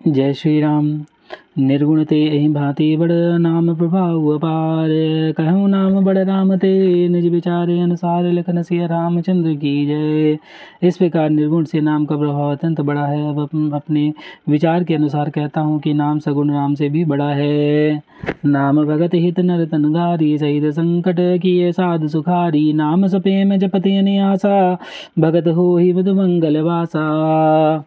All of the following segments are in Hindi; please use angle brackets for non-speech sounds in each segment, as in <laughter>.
जय श्री राम निर्गुण ते अहि भांति बड़ नाम प्रभाव अपार। कहूँ नाम बड़ राम ते निज विचारे अनुसार लिखन सिया रामचंद्र की जय। इस प्रकार निर्गुण से नाम का प्रभाव अत्यंत बड़ा है। अब अपने विचार के अनुसार कहता हूँ कि नाम सगुण राम से भी बड़ा है। नाम भगत हित नर तनधारी सहित संकट किए साध सुखारी। नाम सपे सपेम जपति आशा भगत हो ही मधु मंगल वासा।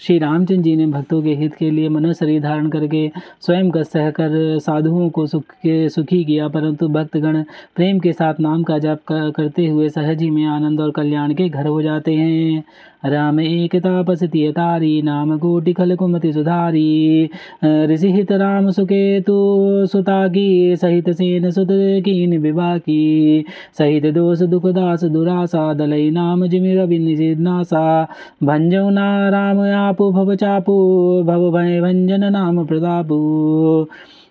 श्री रामचंद्र जी ने भक्तों के हित के लिए मनो शरीर धारण करके स्वयं का सहकर साधुओं को सुख के, सुखी किया, परंतु भक्तगण प्रेम के साथ नाम का जाप करते हुए सहज ही में आनंद और कल्याण के घर हो जाते हैं। राम एक तापसति तारी नाम कोटि खल कुमति सुधारी। ऋषि हित राम सुके तु सुता की सहित सेन सुत कीन विवाह की सहित दोष दुख दास दुरासा, दलई नाम जिमि रवि निषिनासा भंजौ ना राम आपु भव चापु, भव भय भंजन नाम प्रतापु।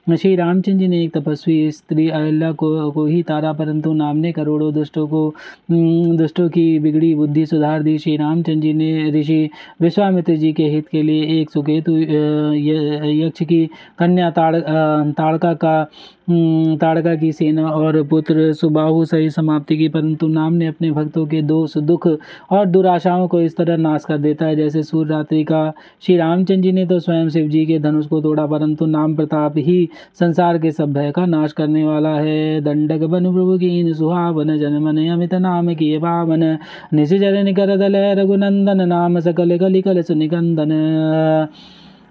श्री रामचंद्र जी ने एक तपस्वी स्त्री अहल्या को को ही तारा, परंतु नाम ने करोड़ों दुष्टों को दुष्टों की बिगड़ी बुद्धि सुधार दी। श्री रामचंद्र जी ने ऋषि विश्वामित्र जी के हित के लिए एक सुकेतु यक्ष की कन्या ताड़ ताड़का का ताड़का की सेना और पुत्र सुबाहु सही समाप्ति की, परंतु नाम ने अपने भक्तों के दोष, दुख और दुराशाओं को इस तरह नाश कर देता है, जैसे सूर्य रात्रि का। श्री रामचंद्र जी ने तो स्वयं शिव जी के धनुष को तोड़ा, परंतु नाम प्रताप ही संसार के सब भय का नाश करने वाला है। दंडक बन प्रभु की सुहावन, जनमन अमित नाम किए पावन। निश निकर कर दल रघुनंदन, नाम सकल कलिकल कल सुनिकंदन।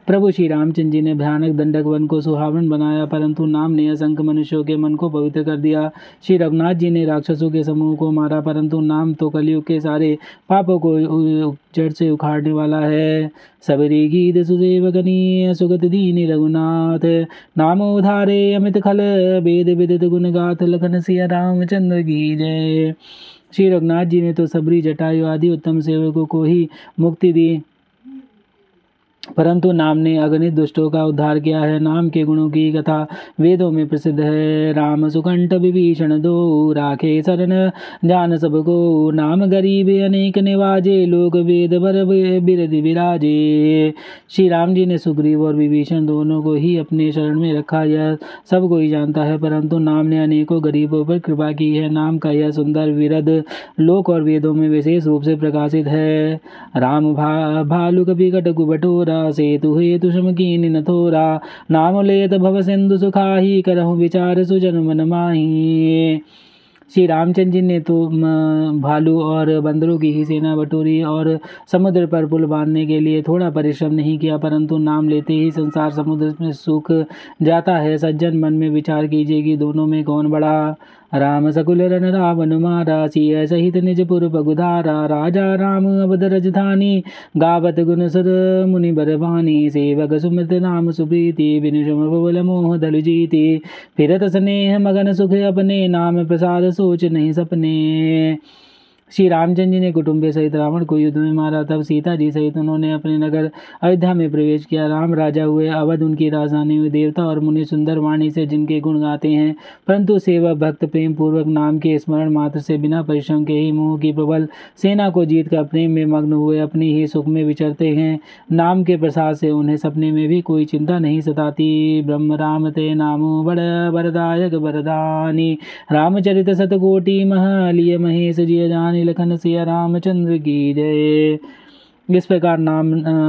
प्रभु श्री रामचंद्र जी ने भयानक दंडक वन को सुहावन बनाया, परंतु नाम ने असंख्य मनुष्यों के मन को पवित्र कर दिया। श्री रघुनाथ जी ने राक्षसों के समूह को मारा, परंतु नाम तो कलयुग के सारे पापों को जड़ से उखाड़ने वाला है। सबरी गीत सुदेव सुदेवगनी सुगत दीन रघुनाथ। नाम उधारे, अमित खल, वेद विदित गुण गाथ, लखन सिया रामचंद्र की जय। श्री रघुनाथ जी ने तो सबरी जटायु आदि उत्तम सेवकों को ही मुक्ति दी। परंतु नाम ने अगणित दुष्टों का उद्धार किया है। नाम के गुणों की कथा वेदों में प्रसिद्ध है। राम सुकंठ विभीषण दो राखे शरण, जान सबको। नाम गरीब अनेक निवाजे लोग वेद भर बिरधि विराजे। श्री राम जी ने सुग्रीव और विभीषण दोनों को ही अपने शरण में रखा। यह सब कोई जानता है, परंतु नाम ने अनेकों गरीबों पर कृपा की है। नाम का यह सुंदर विरध लोक और वेदों में विशेष रूप से प्रकाशित है। राम भा भालू कभी कटक सेतु हेतु की न थोरा। नाम लेत भव सिंधु विचार सुजन मन माही। श्री रामचंद्र जी ने तो भालू और बंदरों की ही सेना बटोरी और समुद्र पर पुल बांधने के लिए थोड़ा परिश्रम नहीं किया, परंतु नाम लेते ही संसार समुद्र में सूख जाता है। सज्जन मन में विचार कीजिए कि दोनों में कौन बड़ा राम सकुल रन रावन मारा सिय सहित निज पुर पगुधारा राजा राम अवध रजधानी गावत गुण सुर मुनि बरवानी सेवक सुमृत नाम सुप्रीति विनुषम बबल मोह दल जीति फिरत स्नेह मगन सुख अपने नाम प्रसाद सोच नहीं सपने। श्री रामचंद्र जी ने कुटुंबे सहित रावण को युद्ध में मारा। तब सीता जी सहित उन्होंने अपने नगर अयोध्या में प्रवेश किया। राम राजा हुए। अवध उनकी राजधानी हुई देवता और मुनि सुंदर वाणी से जिनके गुण गाते हैं, परंतु सेवक भक्त, प्रेम पूर्वक नाम के स्मरण मात्र से बिना परिश्रम के ही मोह की प्रबल सेना को जीत कर प्रेम में मग्न हुए, अपनी ही सुख में विचरते हैं। नाम के प्रसाद से उन्हें सपने में भी कोई चिंता नहीं सताती। ब्रह्म राम ते नामो बड़ वरदायक वरदानी। रामचरित सतकोटि महलिय महेश जिय जानी। लखन सिया रामचंद्र की जय। इस प्रकार नाम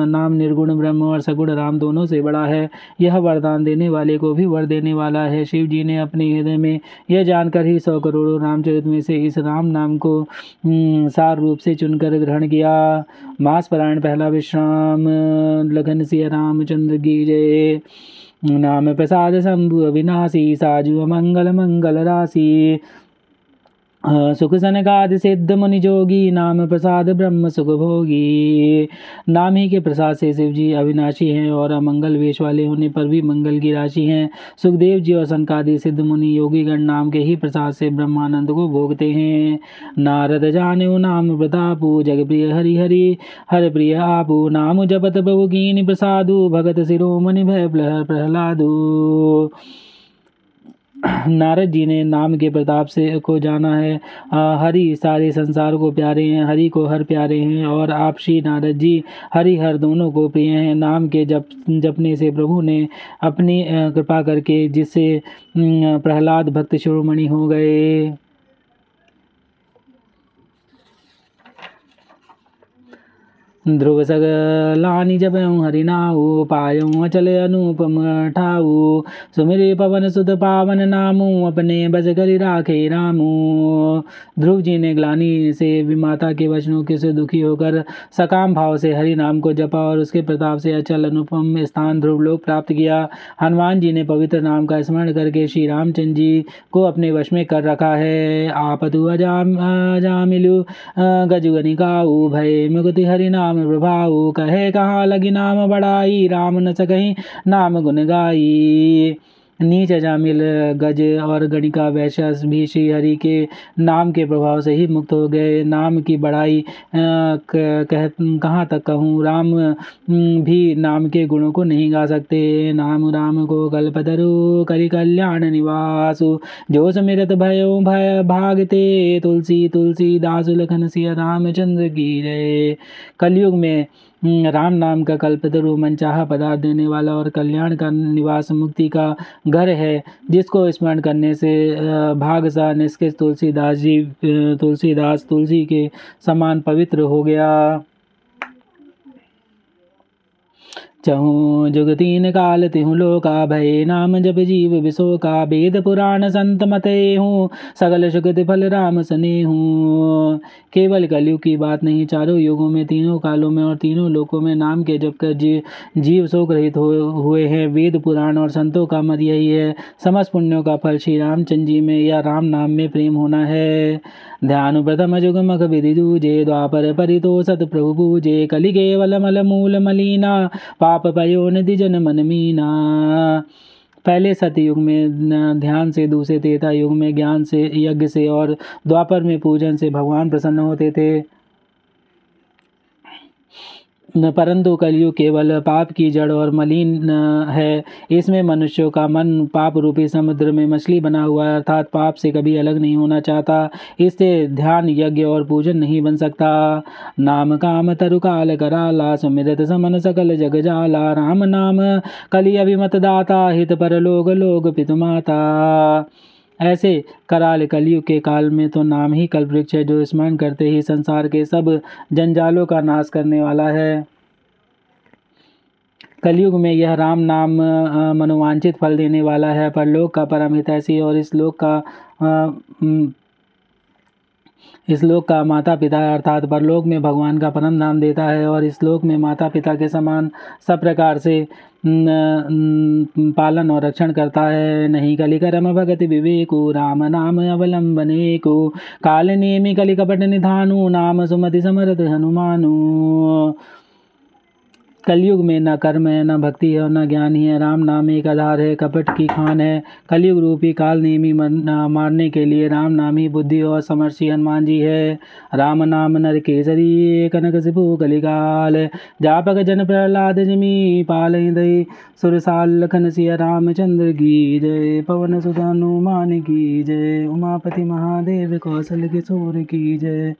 नाम निर्गुण ब्रह्म और सगुण राम दोनों से बड़ा है। यह वरदान देने वाले को भी वर देने वाला है। शिव जी ने अपने हृदय में यह जानकर ही सौ करोड़ों रामचरित में से इस राम नाम को सार रूप से चुनकर ग्रहण किया। मास परायण पहला विश्राम लगन सिया रामचंद्र की जय। नाम प्रसाद शंभु अविनाशी, साजु मंगल मंगल राशि। सुख सिद्ध मुनि जोगी नाम प्रसाद ब्रह्म सुख भोगी नाम ही के प्रसाद से शिव जी अविनाशी हैं और अमंगल वेश वाले होने पर भी मंगल की राशि हैं। सुखदेव जी और सनकादि सिद्ध मुनि योगीगण नाम के ही प्रसाद से ब्रह्मानंद को भोगते हैं। नारद जाने नाम प्रतापु जग प्रिय हरि हरि हर प्रिय आपु, नाम जपत प्रभु कीन प्रसादु, भगत शिरोमणि भय प्रहलादु। <clears throat> नारद जी ने नाम के प्रताप से को जाना है। हरि, सारे संसार को प्यारे हैं, हरि को हर प्यारे हैं और आप श्री नारद जी, हरि हर दोनों को प्रिय हैं। नाम के जप, जपने से प्रभु ने अपनी कृपा करके जिससे प्रहलाद भक्त शिरोमणि हो गए। ध्रुव सगलानि जपयं हरिनाऊ पायं अचल अनुपम ठाऊ सुमिरे पवन सुत पावन नामू अपने बस करी राखे रामू ध्रुव जी ने ग्लानी से विमाता के वचनों के से दुखी होकर सकाम भाव से हरि नाम को जपा और उसके प्रताप से अचल अनुपम स्थान ध्रुव लोक प्राप्त किया। हनुमान जी ने पवित्र नाम का स्मरण करके श्री रामचंद्र जी को अपने वश में कर रखा है। आप तु अजाम अजामिलु गजुगनिकाऊ भय मुगति हरि नाम विभाऊ कहे कहाँ लगी नाम बड़ाई? राम न सकही नाम गुन गाई। नीच अजामिल, गज और गणिका वैश्य भी श्री हरि के नाम के प्रभाव से ही मुक्त हो गए। नाम की बढ़ाई कह, कहाँ तक कहूँ? राम भी नाम के गुणों को नहीं गा सकते। नाम, राम को कल्पतरु करि कल्याण निवासु। जो समिरत भयो, भय भागते, तुलसी तुलसी दासु लखन सिया रामचंद्र की जय। कलयुग में राम नाम का कल्पतरु मनचाहा पदार्थ देने वाला और कल्याण का निवास मुक्ति का घर है, जिसको स्मरण करने से भाग सा निष्कृत तुलसीदास जी तुलसीदास तुलसी के समान पवित्र हो गया। चहु जुग तीन काल तिहु लोका भय नाम जब जीव विशो का वेद पुराण संत मते हूँ सगल सुगत फल राम सने हूँ केवल कलयुग की बात नहीं चारों युगों में तीनों कालों में और तीनों लोकों में नाम के जब कर जी, जीव शोक रहित हो, हुए हैं। वेद पुराण और संतों का मत यही है समस्त पुण्यों का फल श्री रामचंद्र जी में या राम नाम में प्रेम होना है। ध्यान प्रथम जुग मख विधि दूजे द्वापर परितो सत प्रभु पूजे। कलि केवल मल मूल मलीना पाप पयो निधि जन मन मीना पहले सतयुग में ध्यान से, दूसरे तेता युग में, ज्ञान से, यज्ञ से और द्वापर में पूजन से भगवान प्रसन्न होते थे। परंतु कलयुग केवल पाप की जड़ और मलिन है। इसमें मनुष्यों का मन पाप रूपी समुद्र में मछली बना हुआ है, अर्थात पाप से कभी अलग नहीं होना चाहता। इससे ध्यान यज्ञ और पूजन नहीं बन सकता। नाम काम तरुकाल कराला, सुमिरत समन सकल जग जाला। राम नाम कली अभिमत दाता, हित पर लोग लोग पितुमाता ऐसे कराल कलयुग के काल में तो नाम ही कल्पवृक्ष है जो स्मरण करते ही संसार के सब जंजालों का नाश करने वाला है। कलयुग में यह राम नाम मनोवांछित फल देने वाला है पर लोक का परम हितैषी और इस लोक का इस लोक का माता पिता अर्थात परलोक में भगवान का परम नाम देता है और इस लोक में माता पिता के समान सब प्रकार से पालन और रक्षण करता है। नहीं कलि रम भगति विवेको, राम नाम अवलंबने को। काल नेमि कलिकपट निधानु, नाम सुमति समरथ हनुमानु। कलयुग में न कर्म है, न भक्ति है न ज्ञान ही। है राम नाम एक आधार है, कपट की खान है। कलयुग रूपी काल नेमी मारने के लिए राम नाम ही बुद्धि और समर्षि हनुमान जी है। राम नाम नर केसरी, कनक सिपु कलिकाल जापक जन प्रहलाद जमी पाल दई सुरसाल लखन सिया रामचंद्र की जय। पवन सुधानुमान की जय। उमापति महादेव कौशल किशोर की जय।